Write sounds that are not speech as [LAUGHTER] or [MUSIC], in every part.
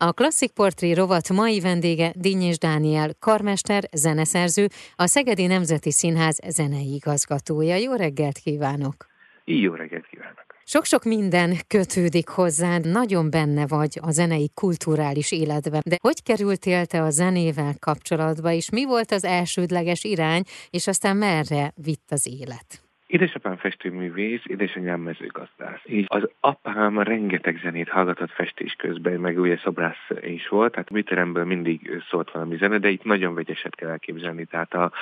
A Klasszik Portré rovat mai vendége Dinnyés Dániel, karmester, zeneszerző, a Szegedi Nemzeti Színház zenei igazgatója. Jó reggelt kívánok! Jó reggelt kívánok! Sok-sok minden kötődik hozzád, nagyon benne vagy a zenei kulturális életben. De hogy kerültél te a zenével kapcsolatba, és mi volt az elsődleges irány, és aztán merre vitt az élet? Édesapám festőművész, édesanyám mezőgazdász. Így az apám rengeteg zenét hallgatott festés közben, meg ugye szobrász is volt, tehát műteremből mindig szólt valami zene, de itt nagyon vegyeset kell elképzelni. Tehát a,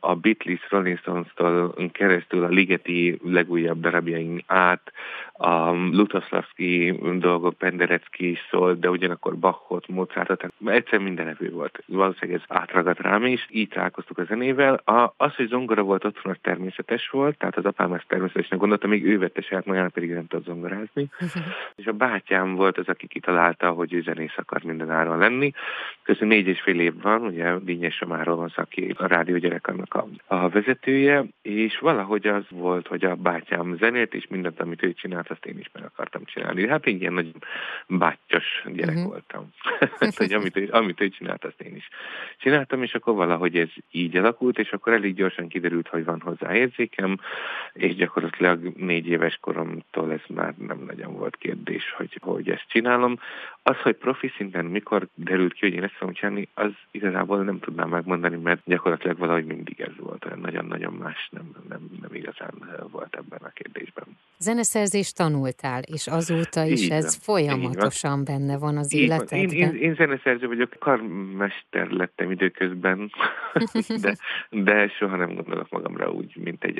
a Beatles, Rolling Stones-tól keresztül a Ligeti legújabb darabjaink át, a Lutoslavski dolgok, Penderecki is szólt, de ugyanakkor Bachot, Mozartot, tehát egyszer minden evő volt. Valószínűleg ez átragadt rám is, így találkoztuk a zenével. A, az, hogy zongora volt otthon, az természetes volt, tehát az apám ezt természetesen gondolta, még ő vette saját magának, pedig nem tud zongorázni. [LAUGHS] és a bátyám volt az, aki kitalálta, hogy ő zenész akar minden áron lenni. Közben négy és fél év van, ugye Dínyes Samáról van aki a rádió gyerekannak a, a vezetője, és valahogy az volt, hogy a bátyám zenét, és mindent, amit ő csinált, azt én is meg akartam csinálni. Hát én ilyen nagyon bátyos gyerek uh-huh. voltam. [LAUGHS] hogy amit, ő, amit ő csinált, azt én is csináltam, és akkor valahogy ez így alakult, és akkor elég gyorsan kiderült, hogy van hozzá érzékem, és gyakorlatilag négy éves koromtól ez már nem nagyon volt kérdés, hogy, hogy ezt csinálom. Az, hogy profi szinten mikor derült ki, hogy én ezt fogom csinálni, az igazából nem tudnám megmondani, mert gyakorlatilag valahogy mindig ez volt, olyan nagyon-nagyon más nem, nem, nem igazán volt ebben a kérdésben. Zeneszerzést tanultál, és azóta is így ez van, folyamatosan benne van az így életedben. Én, én, én zeneszerző vagyok, karmester lettem időközben, [LAUGHS] de, de soha nem gondolok magamra úgy, mint egy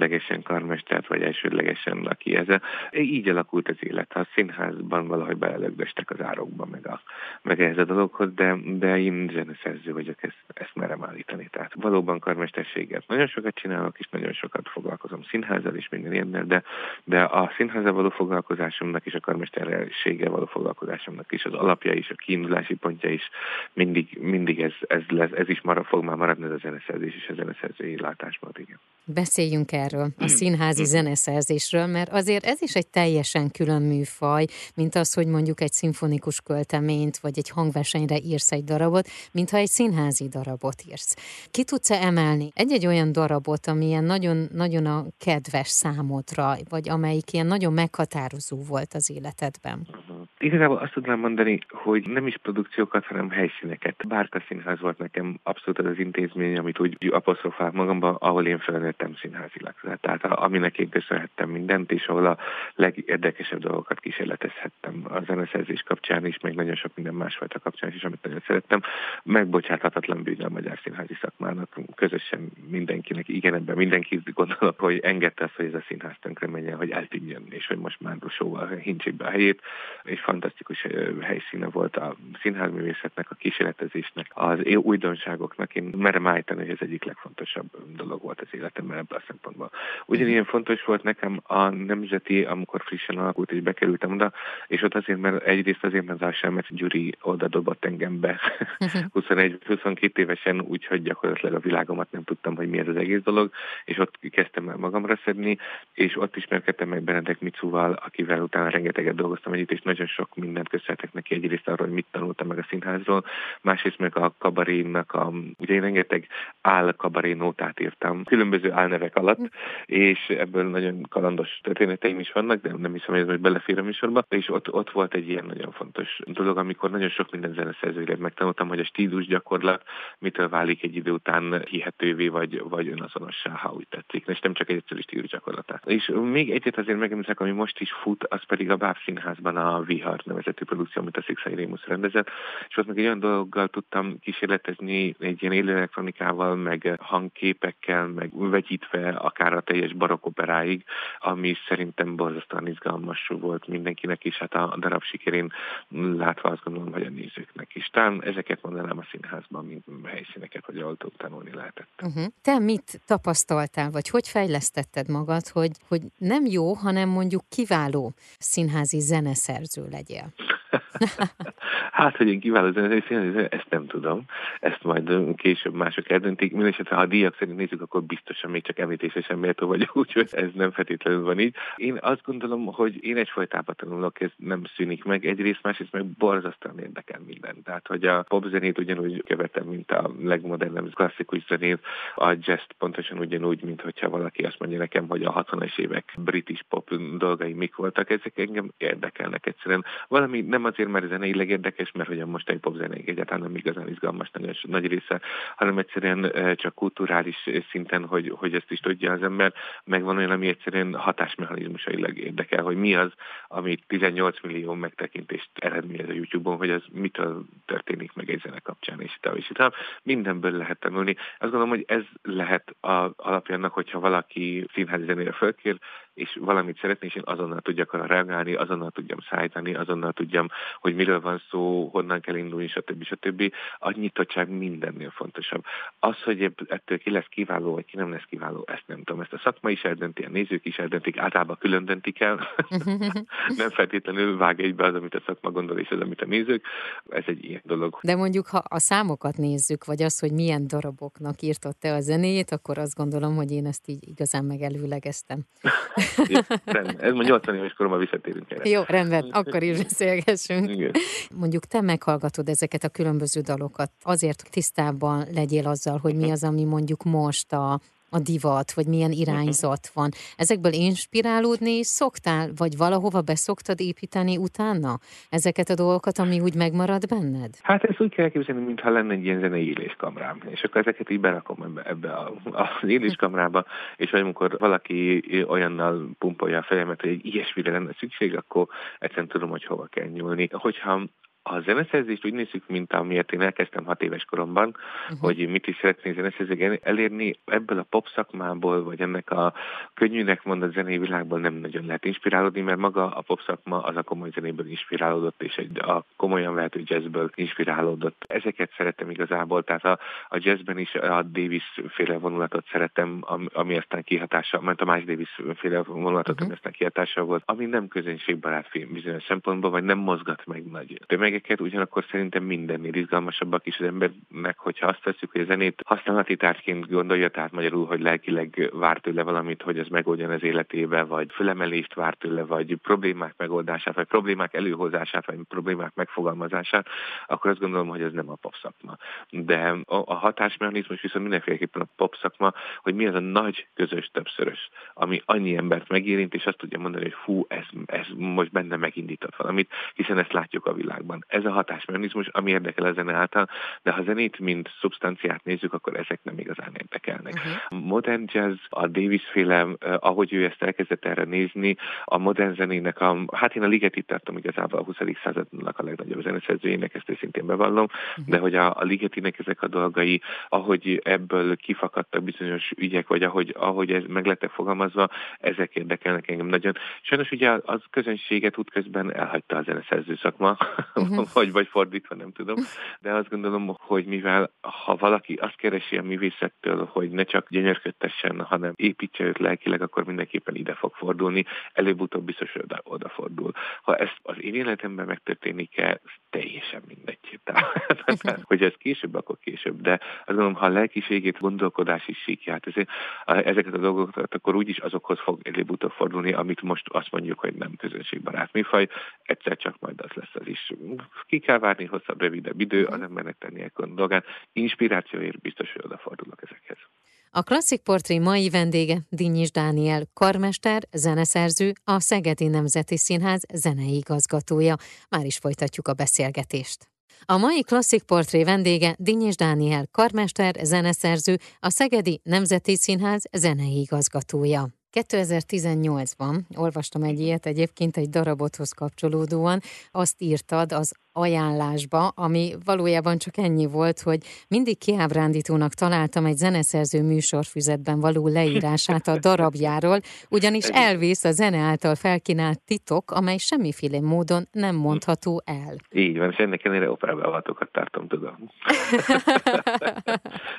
elsődlegesen karmestert, vagy elsődlegesen aki ez. Így alakult az élet. A színházban valahogy belelögdöstek az árokba, meg, a, meg ehhez a dologhoz, de, de én zeneszerző vagyok, ezt, ezt merem állítani. Tehát valóban karmesterséget nagyon sokat csinálok, és nagyon sokat foglalkozom színházzal és minden ilyennel, de de a színházzal való foglalkozásomnak és a karmesterséggel való foglalkozásomnak is az alapja is, a kiindulási pontja is mindig, mindig ez, ez, lesz, ez is marad, fog már maradni ez a zeneszerzés és a zeneszerzői látásban, igen. Beszéljünk erről, a színházi zeneszerzésről, mert azért ez is egy teljesen külön műfaj, mint az, hogy mondjuk egy szimfonikus költeményt, vagy egy hangversenyre írsz egy darabot, mintha egy színházi darabot írsz. Ki tudsz-e emelni egy-egy olyan darabot, ami ilyen nagyon, nagyon a kedves számodra, vagy amelyik ilyen nagyon meghatározó volt az életedben? Uh-huh. Igazából azt tudnám mondani, hogy nem is produkciókat, hanem helyszíneket. Bárka Színház volt nekem abszolút az, az intézmény, amit úgy apostrofál magamba, ahol én felnőttem színházilag. Tehát aminek én köszönhettem mindent, és ahol a legérdekesebb dolgokat kísérletezhettem a zeneszerzés kapcsán is, meg nagyon sok minden másfajta kapcsán is, amit nagyon szerettem. Megbocsáthatatlan bűnye a magyar színházi szakmának, közösen mindenkinek, igen, ebben mindenki gondolok, hogy engedte azt, hogy ez a színház tönkre menjen, hogy eltűnjön, és hogy most már sóval hintsék be a helyét, és fantasztikus helyszíne volt a színházművészetnek, a kísérletezésnek, az újdonságoknak. Én merem állítani, hogy ez egyik legfontosabb dolog volt az életemben ebből a szempontból. Ugyanilyen fontos volt nekem a nemzeti, amikor frissen alakult, és bekerültem oda, és ott azért, mert egyrészt azért, mert az mert Gyuri oda dobott engem be [LAUGHS] 21-22 évesen, úgyhogy gyakorlatilag a világomat nem tudtam, hogy mi ez az egész dolog, és ott kezdtem el magamra szedni, és ott ismerkedtem meg Benedek Micúval, akivel utána rengeteget dolgoztam együtt, és nagyon sok mindent köszönhetek neki egyrészt arról, hogy mit tanultam meg a színházról, másrészt meg a kabarénak, a, ugye én rengeteg áll kabaré nótát írtam, különböző álnevek alatt, és ebből nagyon kalandos történeteim is vannak, de nem hiszem, hogy ez most belefér a műsorba, és ott, ott volt egy ilyen nagyon fontos dolog, amikor nagyon sok minden zeneszerzőre megtanultam, hogy a stílus gyakorlat mitől válik egy idő után hihetővé, vagy, vagy önazonossá, ha úgy tetszik, és nem csak egy egyszerű stílus gyakorlatát. És még egyet azért megemlítek, ami most is fut, az pedig a Báb Színházban a Vihar nevezetű produkció, amit a Szikszai Rémusz rendezett, és ott meg egy olyan dologgal tudtam kísérletezni, egy ilyen élő elektronikával, meg hangképekkel, meg vegyítve akár a teljes barokoperáig, ami szerintem borzasztóan izgalmas volt mindenkinek, és hát a darab sikerén látva azt gondolom, hogy a nézőknek is. Talán ezeket mondanám a színházban, mint helyszíneket, hogy ahol tanulni lehetett. Uh-huh. Te mit tapasztaltál, vagy hogy fejlesztetted magad, hogy, hogy nem jó, hanem mondjuk kiváló színházi zeneszerző legyél? [LAUGHS] hát, hogy én kiváló zenészén, ezt nem tudom. Ezt majd később mások eldöntik. Mindenesetre, ha a díjak szerint nézzük, akkor biztosan még csak említése sem méltó vagyok, [LAUGHS] úgyhogy ez nem feltétlenül van így. Én azt gondolom, hogy én egyfajtában tanulok, ez nem szűnik meg. Egyrészt, másrészt meg borzasztóan érdekel minden. Tehát, hogy a popzenét ugyanúgy követem, mint a legmodernebb klasszikus zenét, a jazz pontosan ugyanúgy, mint hogyha valaki azt mondja nekem, hogy a 60-as évek british pop dolgai mik voltak, ezek engem érdekelnek egyszerűen. Valami nem azért, mert zeneileg érdekes, mert hogy a mostani popzenék egyáltalán nem igazán izgalmas nagyon nagy része, hanem egyszerűen csak kulturális szinten, hogy, hogy ezt is tudja az ember, meg van olyan, ami egyszerűen hatásmechanizmusailag érdekel, hogy mi az, ami 18 millió megtekintést eredményez a YouTube-on, hogy az mitől történik meg egy zene kapcsán, és itt, és itt. Mindenből lehet tanulni. Azt gondolom, hogy ez lehet a alapjának, hogyha valaki színházi zenére fölkér, és valamit szeretné, és én azonnal tudjak arra reagálni, azonnal tudjam szállítani, azonnal tudjam, hogy miről van szó, honnan kell indulni, stb. stb. A nyitottság mindennél fontosabb. Az, hogy ettől ki lesz kiváló, vagy ki nem lesz kiváló, ezt nem tudom. Ezt a szakma is eldönti, a nézők is eldöntik, általában külön döntik el. [LAUGHS] nem feltétlenül vág egybe az, amit a szakma gondol, és az, amit a nézők. Ez egy ilyen dolog. De mondjuk, ha a számokat nézzük, vagy az, hogy milyen daraboknak írtott te a zenéjét, akkor azt gondolom, hogy én ezt így igazán megelőlegeztem. [LAUGHS] Ez ma 80 éves koromban visszatérünk erre. Jó, rendben, akkor is beszélgessünk. Igen. Mondjuk te meghallgatod ezeket a különböző dalokat, azért tisztában legyél azzal, hogy mi az, ami mondjuk most a a divat, vagy milyen mhm. irányzat van. Ezekből inspirálódni szoktál, vagy valahova beszoktad építeni utána ezeket a dolgokat, ami úgy megmarad benned? Hát ezt úgy kell elképzelni, mintha lenne egy ilyen zenei éléskamrám, és akkor ezeket így berakom ebbe, ebbe a, az éléskamrába, és amikor valaki olyannal pumpolja a fejemet, hogy egy ilyesmire lenne szükség, akkor egyszerűen tudom, hogy hova kell nyúlni. Hogyha a zeneszerzést úgy nézzük, mint amiért én elkezdtem hat éves koromban, uh-huh. hogy mit is szeretnék zeneszerzést elérni, ebből a pop szakmából, vagy ennek a könnyűnek mondott zenei világból nem nagyon lehet inspirálódni, mert maga a pop szakma az a komoly zenéből inspirálódott, és egy, a komolyan vehető jazzből inspirálódott. Ezeket szeretem igazából, tehát a, a jazzben is a Davis féle vonulatot szeretem, ami, ami aztán kihatása, mert a más Davis féle vonulatot, uh-huh. ami aztán kihatása volt, ami nem közönségbarát film bizonyos szempontból, vagy nem mozgat meg nagy tömeg tömegeket, ugyanakkor szerintem mindennél izgalmasabbak is az embernek, hogyha azt veszük, hogy a zenét használati tárgyként gondolja, tehát magyarul, hogy lelkileg vár tőle valamit, hogy az megoldjon az életébe, vagy fölemelést vár tőle, vagy problémák megoldását, vagy problémák előhozását, vagy problémák megfogalmazását, akkor azt gondolom, hogy ez nem a pop szakma. De a, hatásmechanizmus viszont mindenféleképpen a pop szakma, hogy mi az a nagy közös többszörös, ami annyi embert megérint, és azt tudja mondani, hogy fú, ez, ez most benne megindított valamit, hiszen ezt látjuk a világban ez a hatásmechanizmus, ami érdekel a zene által, de ha zenét, mint szubstanciát nézzük, akkor ezek nem igazán érdekelnek. Uh-huh. Modern jazz, a Davis féle, ahogy ő ezt elkezdett erre nézni, a modern zenének, a, hát én a Ligetit tartom igazából a 20. századnak a legnagyobb zeneszerzőjének, ezt őszintén bevallom, uh-huh. de hogy a, a Ligetinek ezek a dolgai, ahogy ebből kifakadtak bizonyos ügyek, vagy ahogy, ahogy ez meg lettek fogalmazva, ezek érdekelnek engem nagyon. Sajnos ugye az közönséget útközben elhagyta a zeneszerző szakma, uh-huh [LAUGHS] vagy, vagy fordítva, nem tudom. De azt gondolom, hogy mivel ha valaki azt keresi a művészettől, hogy ne csak gyönyörködtessen, hanem építse őt lelkileg, akkor mindenképpen ide fog fordulni, előbb-utóbb biztos oda, odafordul. Ha ez az én életemben megtörténik-e, teljesen mindegy. [LAUGHS] Hogy ez később, akkor később. De azt gondolom, ha a lelkiségét, gondolkodási síkját, ezért, ezeket a dolgokat, akkor úgyis azokhoz fog előbb-utóbb fordulni, amit most azt mondjuk, hogy nem közönségbarát műfaj, egyszer csak majd az lesz az is ki kell várni hosszabb, rövidebb idő, az embernek tennie a dolgát. Inspirációért biztos, hogy odafordulok ezekhez. A Klasszik Portré mai vendége Dinnyis Dániel, karmester, zeneszerző, a Szegedi Nemzeti Színház zenei igazgatója. Már is folytatjuk a beszélgetést. A mai Klasszik Portré vendége Dinnyis Dániel, karmester, zeneszerző, a Szegedi Nemzeti Színház zenei igazgatója. 2018-ban olvastam egy ilyet egyébként egy darabothoz kapcsolódóan, azt írtad az ajánlásba, ami valójában csak ennyi volt, hogy mindig kiábrándítónak találtam egy zeneszerző műsorfüzetben való leírását a darabjáról, ugyanis elvész a zene által felkínált titok, amely semmiféle módon nem mondható el. Így van, és ennek ellenére operábevatokat tartom, tudom. [LAUGHS]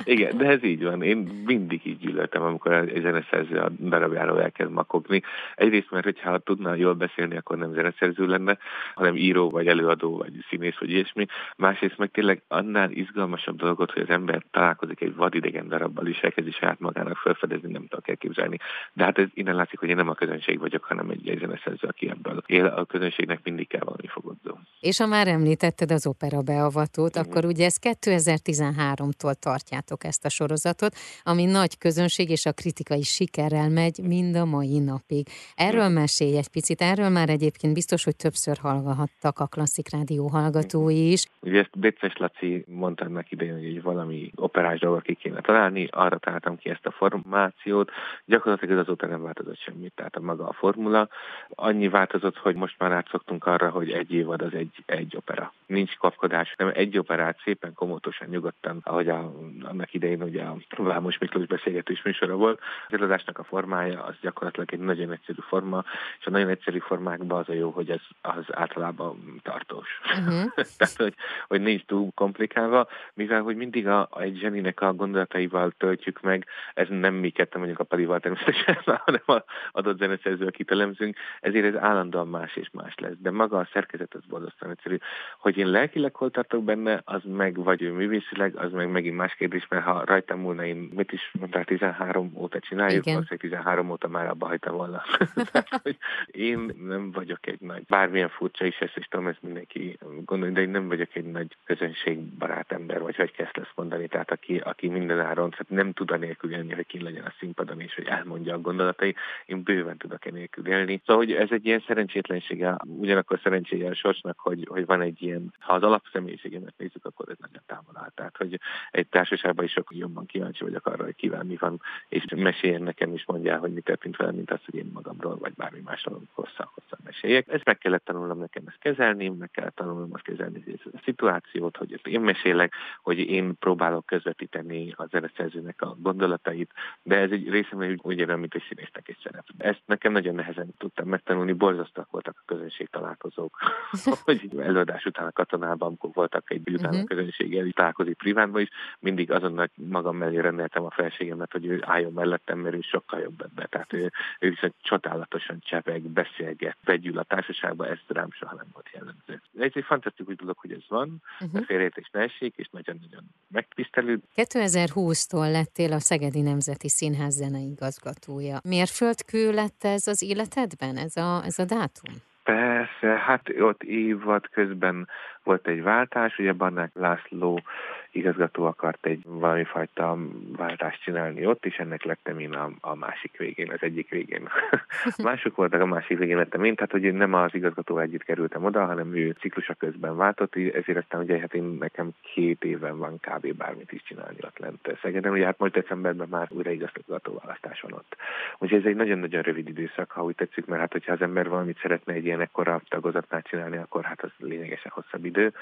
Igen, de ez így van. Én mindig így gyűlöltem, amikor egy zeneszerző a darabjáról elkezd makogni. Egyrészt, mert hogyha tudna jól beszélni, akkor nem zeneszerző lenne, hanem író, vagy előadó, vagy színész, vagy ilyesmi. Másrészt meg tényleg annál izgalmasabb dolgot, hogy az ember találkozik egy vadidegen darabbal, és elkezdi saját magának felfedezni, nem tudok elképzelni. De hát ez innen látszik, hogy én nem a közönség vagyok, hanem egy, egy zeneszerző, aki ebből él. A közönségnek mindig kell valami fogadó. És ha már említetted az opera beavatót, mm. akkor ugye ez 2013-tól tartjátok ezt a sorozatot, ami nagy közönség és a kritikai sikerrel megy mind a mai napig. Erről mm. mesélj egy picit, erről már egyébként biztos, hogy többször hallgattak a Klasszik Rádió hallgatói is. Ugye ezt Bécses Laci mondta ennek idején, hogy egy valami operás dolgot ki kéne találni, arra találtam ki ezt a formációt. Gyakorlatilag ez azóta nem változott semmit, tehát a maga a formula. Annyi változott, hogy most már átszoktunk arra, hogy egy évad az egy, egy opera. Nincs kapkodás, nem egy operát szépen, komótosan, nyugodtan, ahogy a, annak idején ugye a Vámos Miklós beszélgetős műsora volt. Az előadásnak a formája az gyakorlatilag egy nagyon egyszerű forma, és a nagyon egyszerű formákban az a jó, hogy ez az általában tartós. [LAUGHS] Uh-huh. Tehát, hogy, hogy nincs túl komplikálva, mivel hogy mindig a, egy zseninek a gondolataival töltjük meg, ez nem mi ketten mondjuk a palival természetesen, [LAUGHS] hanem a adott zeneszerző, akit elemzünk, ezért ez állandóan más és más lesz. De maga a szerkezet az borzasztóan egyszerű. Hogy én lelkileg hol tartok benne, az meg vagy ő művészileg, az meg megint más kérdés, mert ha rajtam múlna, én mit is mondtál, 13 óta csináljuk, Igen. 13 óta már abba hagytam volna. [LAUGHS] Tehát, hogy én nem vagyok egy nagy, bármilyen furcsa is ezt, és tudom, ezt mindenki gondolni, de én nem vagyok egy nagy közönségbarát ember, vagy hogy kezd ezt mondani, tehát aki, aki minden áron, tehát nem tud anélkül élni, hogy ki legyen a színpadon, és hogy elmondja a gondolatai, én bőven tudok enélkül élni. Szóval, hogy ez egy ilyen szerencsétlensége, ugyanakkor szerencséje a sorsnak, hogy, hogy van egy ilyen, ha az alapszemélyiségemet nézzük, akkor ez nagyon távol áll. Tehát, hogy egy társaságban is sokkal jobban kíváncsi vagyok arra, hogy kivel mi van, és meséljen nekem is mondja, hogy mi történt vele, mint az, hogy én magamról, vagy bármi másról hosszan-hosszan meséljek. Ezt meg kellett tanulnom nekem ezt kezelni, meg kellett tanulnom azt kezelni a szituációt, hogy ezt én mesélek, hogy én próbálok közvetíteni a zeneszerzőnek a gondolatait, de ez egy részemben úgy érem, mint egy színésznek egy szerep. Ezt nekem nagyon nehezen tudtam megtanulni, borzasztóak voltak a közönség találkozók, [LAUGHS] hogy előadás után a katonában voltak egy után a mhm. közönséggel találkozik privátban is, mindig azonnal magam mellé rendeltem a felségemet, hogy ő álljon mellettem, mert ő sokkal jobb ebben. Tehát ő, ő viszont csodálatosan csepeg, beszélget, vegyül a társaságban, ez rám soha nem volt jellemző. Ez egy fantasztikus dolog, hogy ez van, uh-huh. félreértés ne essék, és nagyon-nagyon megtisztelő. 2020-tól lettél a Szegedi Nemzeti Színház zeneigazgatója. Mérföldkő lett ez az életedben, ez a, ez a dátum? Persze, hát ott évad közben volt egy váltás, ugye Barnák László igazgató akart egy valami fajta váltást csinálni ott, és ennek lettem én a, a másik végén, az egyik végén. [LAUGHS] Mások voltak, a másik végén lettem én, tehát hogy nem az igazgató együtt kerültem oda, hanem ő ciklusa közben váltott, ezért aztán ugye hát én nekem két éven van kb. bármit is csinálni ott lent Szegeden, ugye hát most decemberben már újra igazgató választás van ott. Úgyhogy ez egy nagyon-nagyon rövid időszak, ha úgy tetszik, mert hát hogyha az ember valamit szeretne egy ilyen ekkora tagozatnál csinálni, akkor hát az lényegesen hosszabb idő.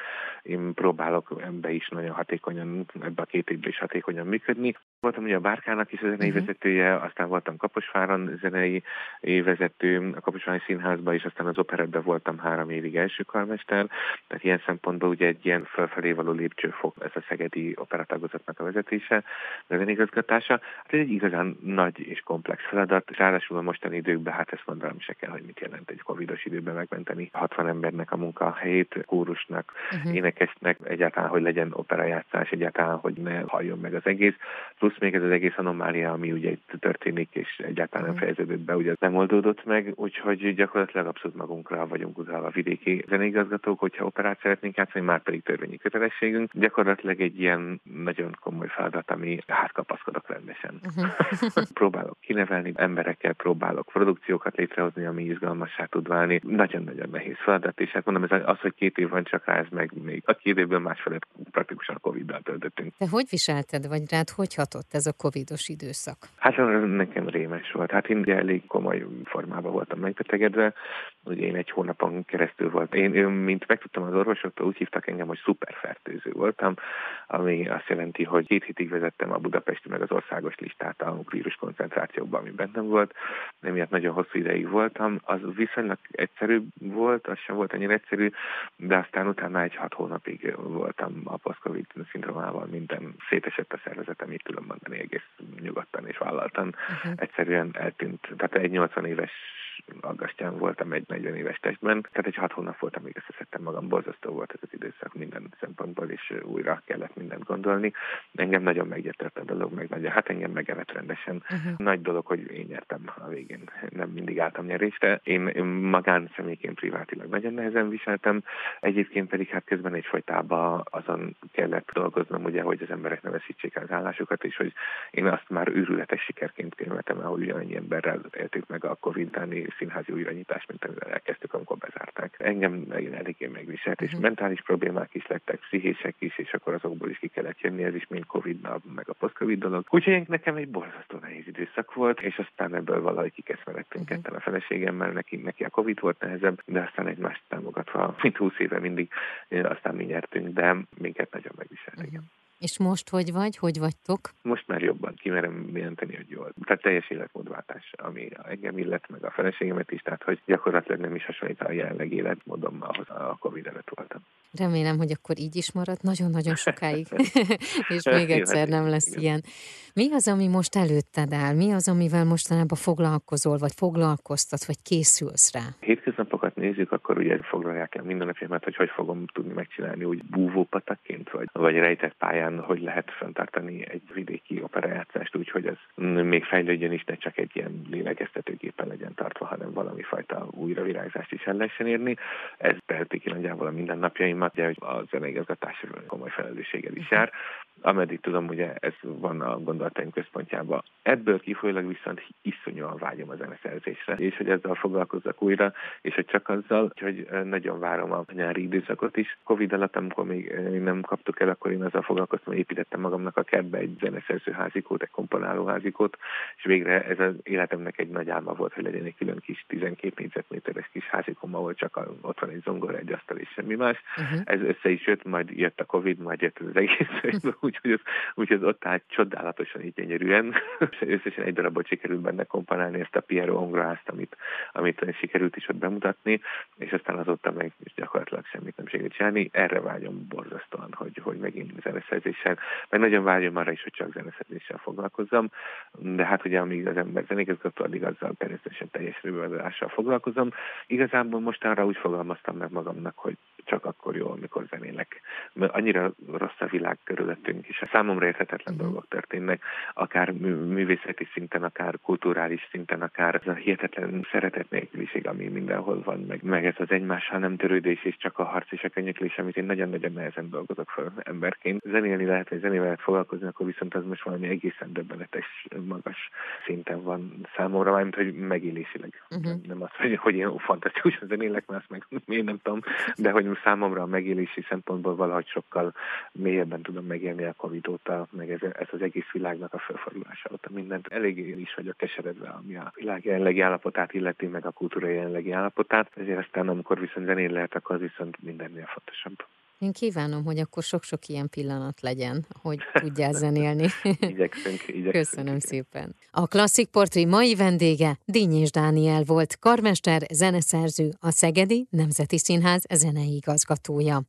Én próbálok ebbe is nagyon hatékonyan, ebbe a két évben is hatékonyan működni. Voltam ugye a Bárkának is a zenei uh-huh. vezetője, aztán voltam Kaposváron zenei vezető, a Kaposvári Színházban is, aztán az operetben voltam három évig első karmester, tehát ilyen szempontból ugye egy ilyen felfelé való lépcsőfok ez a szegedi operatagozatnak a vezetése, a zenigazgatása. Hát ez egy igazán nagy és komplex feladat, ráadásul a mostani időkben, hát ezt mondanom se kell, hogy mit jelent egy covidos időben megmenteni 60 embernek a munkahelyét, kórusnak, uh-huh. énekesnek, egyáltalán, hogy legyen operajátszás, egyáltalán, hogy ne halljon meg az egész. Plusz még ez az egész anomália, ami ugye itt történik, és egyáltalán nem mhm. fejeződött be, ugye nem oldódott meg, úgyhogy gyakorlatilag abszolút magunkra vagyunk utalva a vidéki zeneigazgatók, hogyha operát szeretnénk játszani, már pedig törvényi kötelességünk. Gyakorlatilag egy ilyen nagyon komoly feladat, ami hát kapaszkodok rendesen. Uh-huh. [LAUGHS] próbálok kinevelni emberekkel, próbálok produkciókat létrehozni, ami izgalmassá tud válni. Nagyon-nagyon nehéz feladat, és hát mondom, ez az, hogy két év van csak ez meg még a két évből másfelet praktikusan a Covid-dal töltöttünk. Te hogy viselted, vagy rád hogy hatott ez a covidos időszak? Hát nekem rémes volt. Hát én elég komoly formában voltam megbetegedve. Ugye én egy hónapon keresztül volt. Én, én mint megtudtam az orvosoktól, úgy hívtak engem, hogy szuperfertőző voltam, ami azt jelenti, hogy két hétig vezettem a budapesti meg az országos listát a vírus koncentrációkban, ami bennem volt. Emiatt nagyon hosszú ideig voltam. Az viszonylag egyszerű volt, az sem volt annyira egyszerű, de aztán utána egy hat hónapig voltam a post-covid szindrómával, minden szétesett a szervezetem, így tudom mondani egész nyugodtan és vállaltan. Uh-huh. Egyszerűen eltűnt. Tehát egy 80 éves aggastyán voltam egy 40 éves testben, tehát egy hat hónap voltam, amíg összeszedtem magam, borzasztó volt ez az időszak minden szempontból, és újra kellett mindent gondolni. Engem nagyon meggyötört a dolog, meg nagyon, hát engem megevett rendesen. Uh-huh. Nagy dolog, hogy én nyertem a végén, nem mindig álltam nyerésre. Én, én magán személyként privátilag nagyon nehezen viseltem, egyébként pedig hát közben egyfajtában azon kellett dolgoznom, ugye, hogy az emberek ne veszítsék el az állásukat, és hogy én azt már őrületes sikerként könyveltem el, hogy ugyanannyi emberrel éltük meg a Covid színházi újranyitás, mint amivel elkezdtük, amikor bezárták. Engem eléggé megviselt, és uh-huh. mentális problémák is lettek, pszichészek is, és akkor azokból is ki kellett jönni, ez is mind covid meg a post-Covid dolog. Úgyhogy nekem egy borzasztó nehéz időszak volt, és aztán ebből valahogy kikeszmeredtünk uh-huh. ketten a feleségemmel, neki, neki a Covid volt nehezebb, de aztán egymást támogatva, mint húsz éve mindig, aztán mi nyertünk, de minket nagyon megviselt. Uh-huh. És most hogy vagy? Hogy vagytok? Most már jobban kimerem jelenteni, hogy jól. Tehát teljes életmódváltás, ami engem illet, meg a feleségemet is, tehát hogy gyakorlatilag nem is hasonlít a jelenleg életmódom, ahhoz a Covid előtt voltam. Remélem, hogy akkor így is marad nagyon-nagyon sokáig, [LAUGHS] [LAUGHS] és még egyszer nem lesz igen. ilyen. Mi az, ami most előtted áll? Mi az, amivel mostanában foglalkozol, vagy foglalkoztat, vagy készülsz rá? Hétköznapokat nézzük, akkor ugye foglalják el minden napjaimat, hogy hogy fogom tudni megcsinálni úgy búvópatakként, vagy, vagy rejtett pályán, hogy lehet fenntartani egy vidéki operajátszást úgy, hogy ez még fejlődjön is, ne csak egy ilyen lélegeztetőgépen legyen tartva, hanem valami fajta újravirágzást is el lehessen érni. Ez teheti ki nagyjából a mindennapjaimat, ugye, hogy a zeneigazgatás komoly felelősséggel is jár ameddig tudom, ugye ez van a gondolataim központjában. Ebből kifolyólag viszont iszonyúan vágyom a zeneszerzésre, és hogy ezzel foglalkozzak újra, és hogy csak azzal, hogy nagyon várom a nyári időszakot is. Covid alatt, amikor még nem kaptuk el, akkor én azzal foglalkoztam, hogy építettem magamnak a kertbe egy zeneszerző házikót, egy komponáló házikót, és végre ez az életemnek egy nagy álma volt, hogy legyen egy külön kis 12 négyzetméteres kis házikom, ahol csak a, ott van egy zongora, egy asztal és semmi más. Uh-huh. Ez össze is jött, majd jött a Covid, majd jött az egész, [LAUGHS] úgyhogy ez, úgy ez ott állt csodálatosan így gyönyörűen. [LAUGHS] Összesen egy darabot sikerült benne komponálni ezt a Piero Ongraházt, amit, amit sikerült is ott bemutatni, és aztán azóta meg gyakorlatilag semmit nem sikerült csinálni. Erre vágyom borzasztóan, hogy, hogy megint zeneszerzéssel, meg nagyon vágyom arra is, hogy csak zeneszerzéssel foglalkozzam, de hát ugye amíg az ember zenékezgató, addig azzal természetesen teljes rövőadással foglalkozom. Igazából mostanra úgy fogalmaztam meg magamnak, hogy csak akkor jó, amikor zenélek. Mert annyira rossz a világ körülöttünk, és a számomra érthetetlen uh-huh. dolgok történnek, akár művészeti szinten, akár kulturális szinten, akár ez a hihetetlen szeretet nélküliség, ami mindenhol van, meg, meg ez az egymással nem törődés, és csak a harc és a könyöklés, amit én nagyon-nagyon nehezen dolgozok fel emberként. Zenélni lehet, vagy zenével lehet foglalkozni, akkor viszont az most valami egészen döbbenetes, magas szinten van számomra, mármint, hogy megélésileg. Uh-huh. Nem az, hogy, hogy én fantasztikusan zenélek, mert azt meg én nem tudom, de hogy számomra a megélési szempontból valahogy sokkal mélyebben tudom megélni a Covid óta, meg ez, ez az egész világnak a felfordulása óta mindent. Eléggé is vagyok keseredve, ami a világ jelenlegi állapotát illeti, meg a kultúra jelenlegi állapotát, ezért aztán amikor viszont zenén lehet, akkor az viszont mindennél fontosabb. Én kívánom, hogy akkor sok-sok ilyen pillanat legyen, hogy tudjál [LAUGHS] zenélni. igyekszünk, igyekszünk. Köszönöm igen. szépen. A Klasszik Portré mai vendége Dínyés Dániel volt, karmester, zeneszerző, a Szegedi Nemzeti Színház zenei igazgatója.